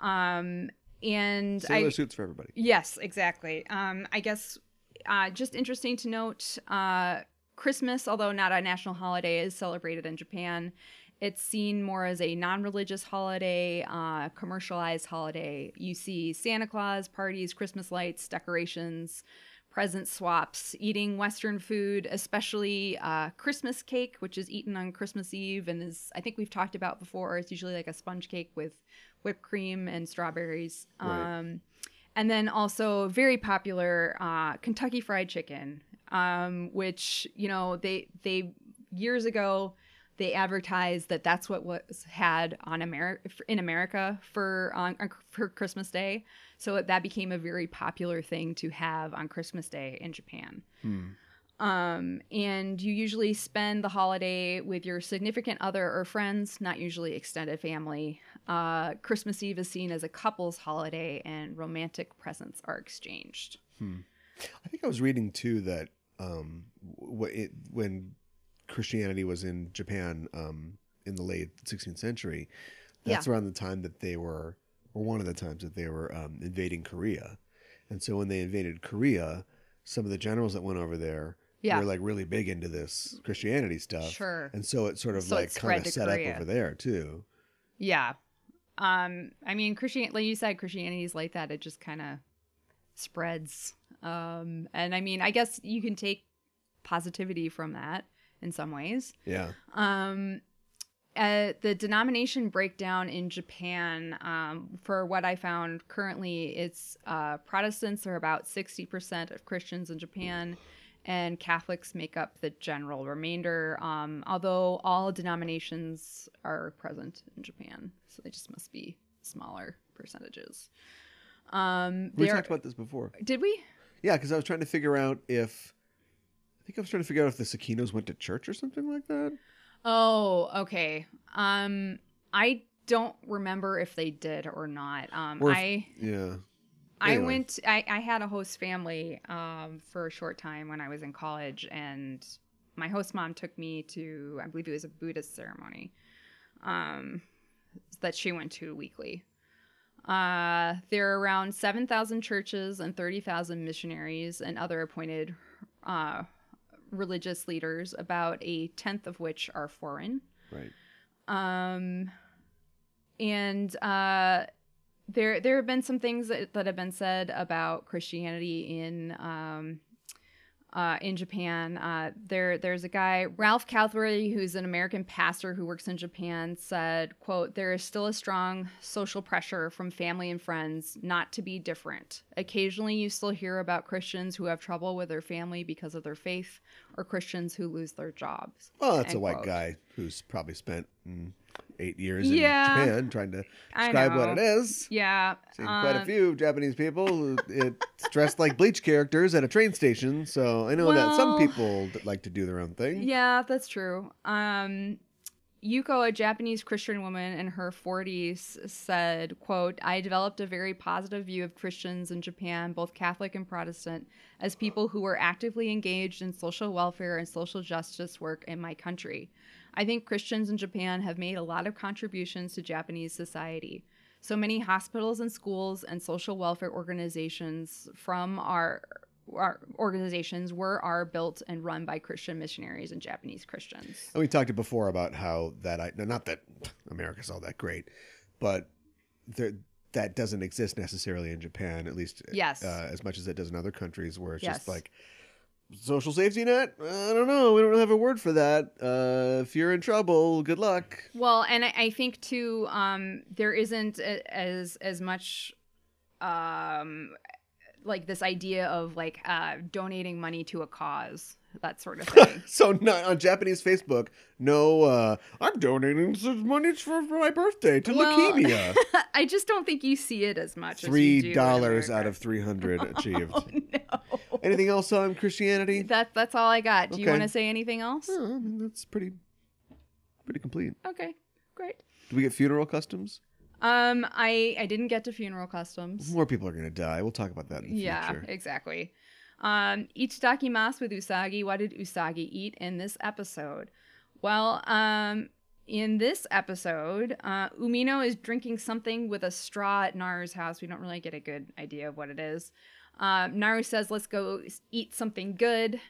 Um, and Sailor I, suits for everybody. Yes, exactly. Um, I guess uh, just interesting to note uh, Christmas, although not a national holiday, is celebrated in Japan. It's seen more as a non religious holiday, uh, commercialized holiday. You see Santa Claus, parties, Christmas lights, decorations, present swaps, eating Western food, especially uh, Christmas cake, which is eaten on Christmas Eve and is, I think we've talked about before. It's usually like a sponge cake with whipped cream and strawberries. Right. Um, and then also very popular uh, Kentucky Fried Chicken, um, which you know they they years ago they advertised that that's what was had on America in America for on for Christmas Day. So that became a very popular thing to have on Christmas Day in Japan. Um, and you usually spend the holiday with your significant other or friends, not usually extended family. Uh, Christmas Eve is seen as a couple's holiday, and romantic presents are exchanged. I think I was reading too that um, when Christianity was in Japan um, in the late 16th century, that's around the time that they were, or one of the times that they were um, invading Korea. And so when they invaded Korea, some of the generals that went over there Yeah. were like really big into this Christianity stuff. Sure. And so it sort of So like kind of set Korea. up over there too. Yeah. Um, I mean, Christian, like you said, Christianity is like that. It just kind of spreads. Um, and I mean, I guess you can take positivity from that in some ways. Yeah. Um, uh, the denomination breakdown in Japan, um, for what I found currently, it's uh, Protestants are about 60% of Christians in Japan, and Catholics make up the general remainder, um, although all denominations are present in Japan. So they just must be smaller percentages. Um, We talked about this before. did we? Yeah, because I was trying to figure out if think I was trying to figure out if the Tsukinos went to church or something like that. Oh, okay. Um, I don't remember if they did or not. Um, Or if- I Yeah. I went. I, I had a host family um for a short time when I was in college, and my host mom took me to I believe it was a Buddhist ceremony, um, that she went to weekly. Uh, there are around seven thousand churches and thirty thousand missionaries and other appointed uh, religious leaders, about a tenth of which are foreign. Right. Um, and uh, there there have been some things that, that have been said about Christianity in um, uh, in Japan. Uh, there there's a guy Ralph Calvary who's an American pastor who works in Japan said, "quote There is still a strong social pressure from family and friends not to be different. Occasionally, you still hear about Christians who have trouble with their family because of their faith, or Christians who lose their jobs." Well, that's a white quote. guy who's probably spent mm, eight years Yeah. in Japan trying to describe what it is. Yeah, Seen quite a um, few Japanese people who it's dressed like bleach characters at a train station. So I know that some people like to do their own thing. Yeah, that's true. Um, Yuko, a Japanese Christian woman in her 40s, said, quote, I developed a very positive view of Christians in Japan, both Catholic and Protestant, as people who were actively engaged in social welfare and social justice work in my country. I think Christians in Japan have made a lot of contributions to Japanese society. So many hospitals and schools and social welfare organizations from our our organizations were are built and run by Christian missionaries and Japanese Christians. And we talked before about how that I not that America's all that great, but there, that doesn't exist necessarily in Japan, at least Yes. uh, as much as it does in other countries, where it's Yes. just like social safety net. I don't know. We don't have a word for that. Uh, if you're in trouble, good luck. Well, and I, think too, um, there isn't as as much um, like this idea of like uh, donating money to a cause, that sort of thing. So not on Japanese Facebook, no. Uh, I'm donating some money for, for my birthday to Well, leukemia. I just don't think you see it as much. as you do Three dollars out of three hundred achieved. Oh, no. Anything else on Christianity? That that's all I got. Do you want to say anything else? I mean, that's pretty, pretty complete. Okay, great. Do we get funeral customs? Um, I I didn't get to funeral customs. More people are going to die. We'll talk about that in the Yeah, future. exactly. Um, Itadakimasu with Usagi. What did Usagi eat in this episode? Well, um, in this episode, uh, Umino is drinking something with a straw at Naru's house. We don't really get a good idea of what it is. Um, Naru says, "Let's go eat something good."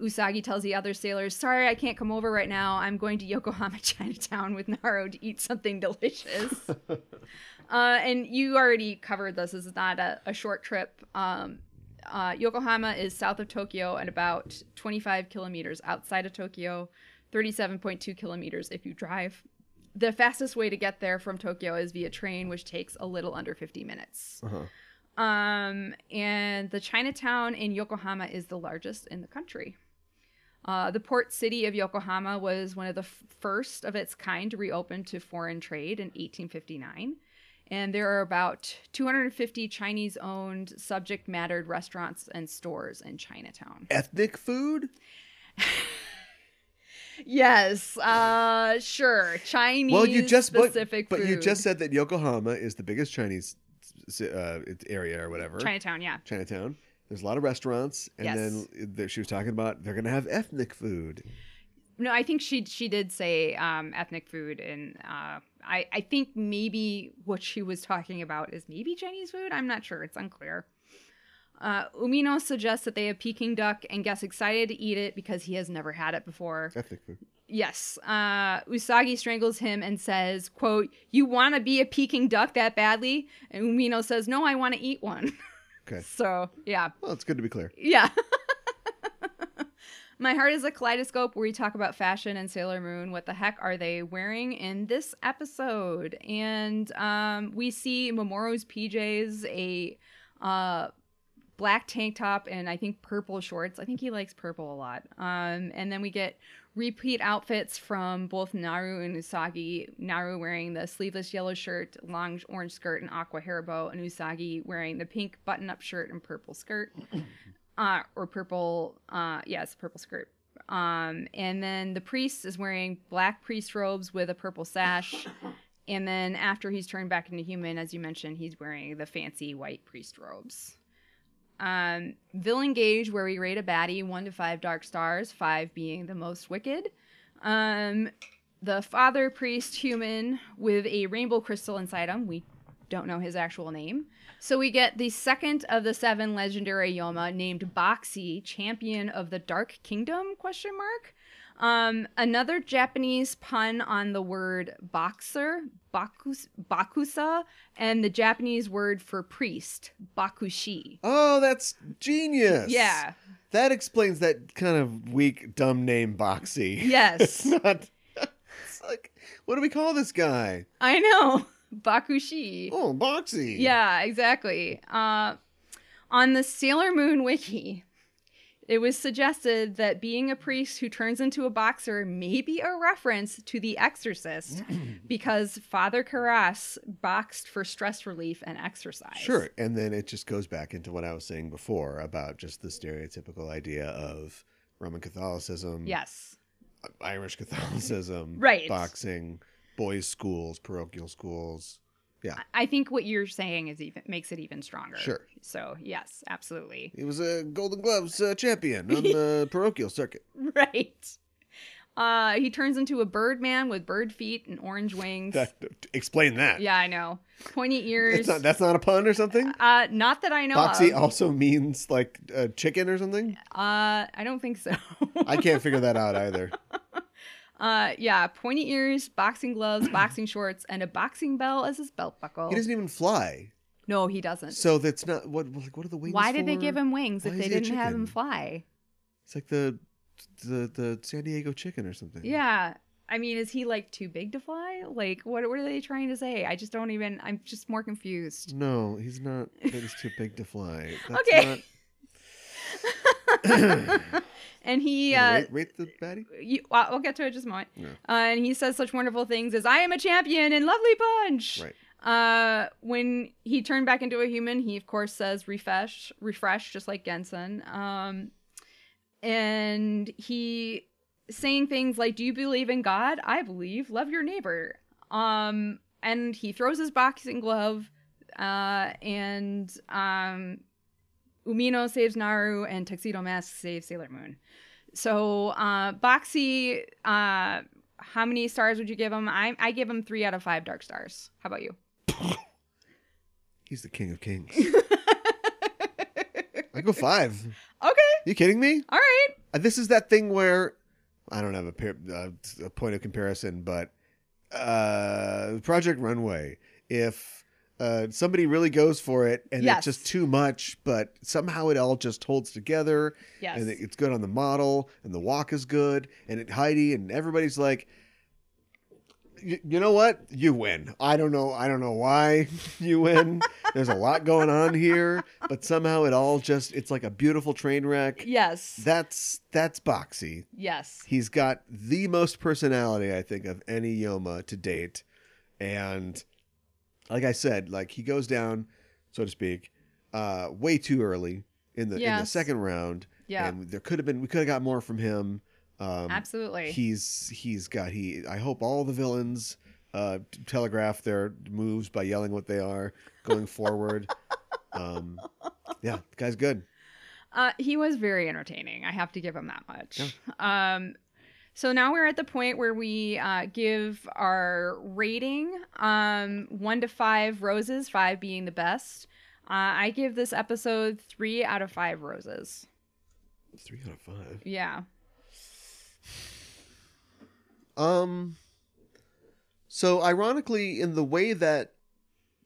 Usagi tells the other sailors, "Sorry, I can't come over right now. I'm going to Yokohama Chinatown with Naru to eat something delicious." uh, and you already covered this. This is not a, a short trip. Um, uh, Yokohama is south of Tokyo and about 25 kilometers outside of Tokyo, 37.2 kilometers if you drive. The fastest way to get there from Tokyo is via train, which takes a little under 50 minutes. Uh-huh. Um, and the Chinatown in Yokohama is the largest in the country. Uh, the port city of Yokohama was one of the f- first of its kind to reopen to foreign trade in 1859. And there are about 250 Chinese owned, subject mattered restaurants and stores in Chinatown. Ethnic food? Yes, uh, sure. Chinese well, you just but, specific but you just said that Yokohama is the biggest Chinese uh, area or whatever. Chinatown, yeah. Chinatown. There's a lot of restaurants, and Yes. then she was talking about they're going to have ethnic food. No, I think she she did say um, ethnic food, and uh, I I think maybe what she was talking about is maybe Chinese food. I'm not sure; it's unclear. Uh, Umino suggests that they have Peking duck and gets excited to eat it because he has never had it before. Ethnic food. Yes. Uh, Usagi strangles him and says, "quote You want to be a Peking duck that badly?" And Umino says, "No, I want to eat one." Okay. so yeah, Well, it's good to be clear. yeah. My Heart is a Kaleidoscope, where we talk about fashion and Sailor Moon. What the heck are they wearing in this episode? And um, we see Mamoru's PJs, a uh, black tank top, and I think purple shorts. I think he likes purple a lot. Um, and then we get repeat outfits from both Naru and Usagi. Naru wearing the sleeveless yellow shirt, long orange skirt, and aqua hair bow, and Usagi wearing the pink button up shirt and purple skirt uh, or purple, uh, yes, purple skirt. Um, and then the priest is wearing black priest robes with a purple sash. And then after he's turned back into human, as you mentioned, he's wearing the fancy white priest robes. Um, Villain Gauge, where we rate a baddie one to five dark stars, five being the most wicked. Um, the father priest human with a rainbow crystal inside him. We Don't know his actual name. So we get the second of the seven legendary Yoma named Boxy, champion of the Dark Kingdom? Question mark. Um, another Japanese pun on the word boxer, bakus, bakusa, and the Japanese word for priest, bakushi. Oh, that's genius. Yeah. That explains that kind of weak, dumb name, Boxy. Yes. It's not. It's like, what do we call this guy? I know. Bakushi. Oh, Boxy. Yeah, exactly. Uh, on the Sailor Moon wiki, it was suggested that being a priest who turns into a boxer may be a reference to The Exorcist because Father Karras boxed for stress relief and exercise. Sure. And then it just goes back into what I was saying before about just the stereotypical idea of Roman Catholicism, Yes. Irish Catholicism, Right. boxing, boys' schools, parochial schools. Yeah. I think what you're saying is even makes it even stronger. Sure. So yes, absolutely. He was a Golden Gloves uh, champion on the parochial circuit. Right. Uh, he turns into a bird man with bird feet and orange wings. That, explain that. yeah, I know. Pointy ears. Not, that's not a pun or something? uh, not that I know Boxy of. also means like uh, chicken or something? Uh, I don't think so. I can't figure that out either. Uh, yeah, pointy ears, boxing gloves, boxing shorts, and a boxing bell as his belt buckle. He doesn't even fly. no, he doesn't. So that's not what like what are the wings Why did they give him wings Why if they didn't have him fly? It's like the the the San Diego chicken or something. Yeah. I mean, is he like too big to fly? Like, what what are they trying to say? I just don't even. I'm just more confused. No, he's not. He's too big to fly. That's Okay. Not, and he, uh, rate, rate the baddie. you, well, we'll get to it just a moment. Yeah. Uh, and he says such wonderful things as "I am a champion" and "Lovely Punch." Right. Uh, when he turned back into a human, he of course says "refresh, refresh," just like Gensen. Um, and he saying things like, "Do you believe in God? I believe. Love your neighbor." Um, and he throws his boxing glove, uh, and um, Umino saves Naru, and Tuxedo Mask saves Sailor Moon. So, uh, Boxy, uh, how many stars would you give him? I I give him three out of five dark stars. How about you? He's the king of kings. I go five. Okay, you kidding me? all right. Uh, This is that thing where I don't have a, par- uh, a point of comparison, but uh, Project Runway. If uh, somebody really goes for it and Yes. it's just too much, but somehow it all just holds together, Yes. and it- it's good on the model, and the walk is good, and it Heidi and everybody's like. You know what? You win. I don't know. I don't know why you win. There's a lot going on here, but somehow it all just—it's like a beautiful train wreck. Yes. That's that's Boxy. yes. He's got the most personality, I think, of any Yoma to date. And like I said, like he goes down, so to speak, uh, way too early in the in the Yes. second round. Yeah. And there could have been we could have got more from him. Um Absolutely. He's he's got he I hope all the villains uh t- telegraph their moves by yelling what they are going forward. um yeah, the guy's good. Uh, he was very entertaining. I have to give him that much. Um, so now we're at the point where we uh, give our rating um, one to five roses, five being the best. Uh, I give this episode three out of five roses. Three out of five. Yeah. Um. So ironically, in the way that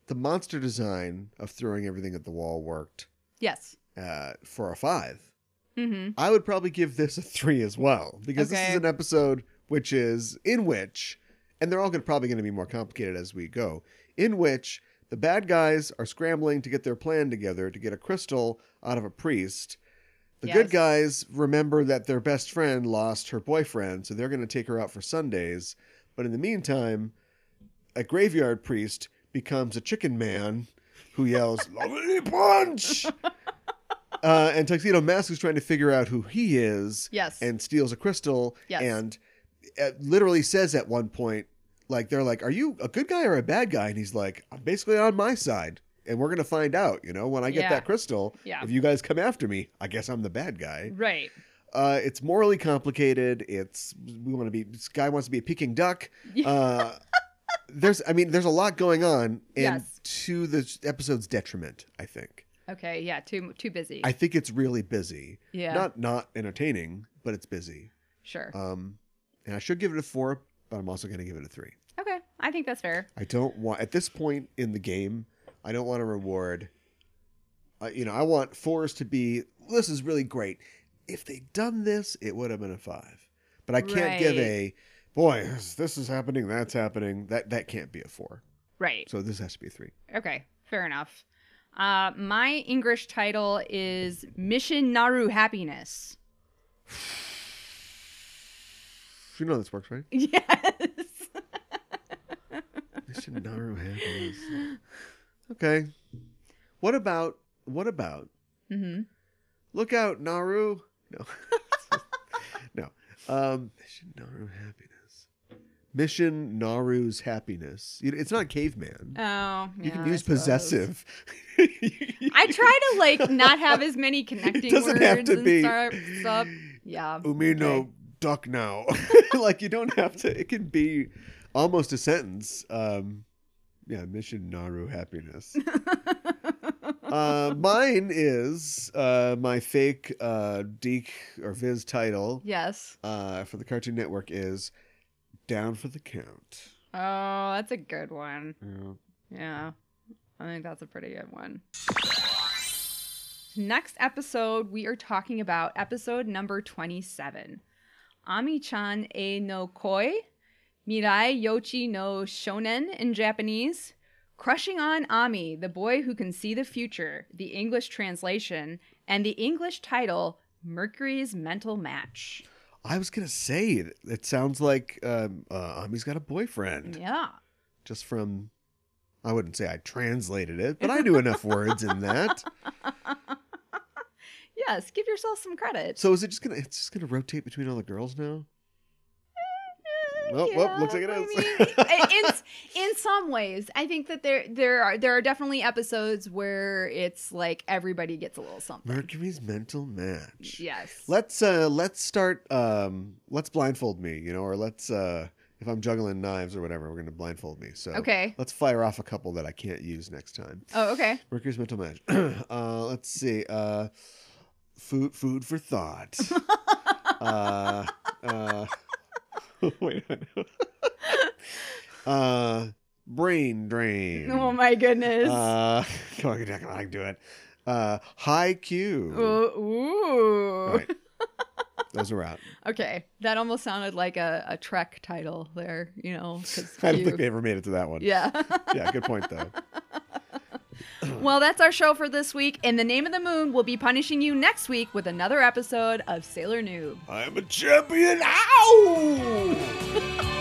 the monster design of throwing everything at the wall worked Yes. uh, for a five, Mm-hmm. I would probably give this a three as well because this is an episode which is in which, and they're all gonna, probably going to be more complicated as we go. In which the bad guys are scrambling to get their plan together to get a crystal out of a priest. The good guys remember that their best friend lost her boyfriend, so they're going to take her out for sundaes. But in the meantime, a graveyard priest becomes a chicken man who yells, Lovely punch! uh, and Tuxedo Mask is trying to figure out who he is Yes. and steals a crystal Yes. and uh, literally says at one point, like, they're like, Are you a good guy or a bad guy? And he's like, I'm basically on my side. And we're going to find out, you know, when I get Yeah. that crystal. Yeah. If you guys come after me, I guess I'm the bad guy. Right. Uh, it's morally complicated. It's we want to be. This guy wants to be a Peking duck. Uh, there's I mean there's a lot going on and Yes. to the episode's detriment, I think. Okay, yeah, too too busy. I think it's really busy. Yeah. Not not entertaining, but it's busy. sure. Um and I should give it a 4, but I'm also going to give it a 3. okay, I think that's fair. I don't want at this point in the game, I don't want to reward uh, you know, I want fours to be this is really great. If they'd done this, it would have been a 5. But I can't give a boy, this, is happening, that's happening. That that can't be a 4. Right. So this has to be a 3. Okay, fair enough. Uh, my English title is Mission Naru Happiness. You know this works, right? Yes. Mission Naru happiness. Okay. What about what about Mm-hmm. look out Naru? No. no. Um Mission Naru happiness. Mission Naru's happiness. It's not caveman. Oh, you can use suppose. possessive. I try to like not have as many connecting doesn't words have to be- start- stuff. Yeah. Umino okay. duck now. like you don't have to it can be almost a sentence. Um yeah, mission Naru happiness. uh, mine is uh, my fake uh, DiC or Viz title Yes. uh, for the Cartoon Network is Down for the Count. Oh, that's a good one. Yeah. Yeah. I think that's a pretty good one. Next episode, we are talking about episode number 27. Ami-chan e no koi, Mirai Yochi no Shonen in Japanese. Crushing on Ami, the boy who can see the future, the English translation, and the English title, Mercury's Mental Match. I was gonna say it, it sounds like um, uh, Ami's got a boyfriend. Yeah. Just from, I wouldn't say I translated it, but I knew enough words in that. Yes, give yourself some credit. So is it just gonna? It's just gonna rotate between all the girls now. Oh, well, looks like it I is. mean, in in some ways, I think that there there are there are definitely episodes where it's like everybody gets a little something. Mercury's mental match. Yes. Let's uh let's start um let's blindfold me, you know, or let's uh if I'm juggling knives or whatever, we're gonna blindfold me. So Okay. let's fire off a couple that I can't use next time. Oh, okay. Mercury's mental match. uh let's see. Uh food food for thought. uh uh wait a minute. uh brain drain. Oh my goodness. Uh come on, I can do it. Uh high Q. ooh. ooh. Right. Those are out. Okay, that almost sounded like a, a Trek title there. You know, I don't you- think they ever made it to that one. Yeah. Yeah, good point though. well, that's our show for this week. In the name of the moon we'll be punishing you next week with another episode of Sailor Noob. I'm a champion. Ow!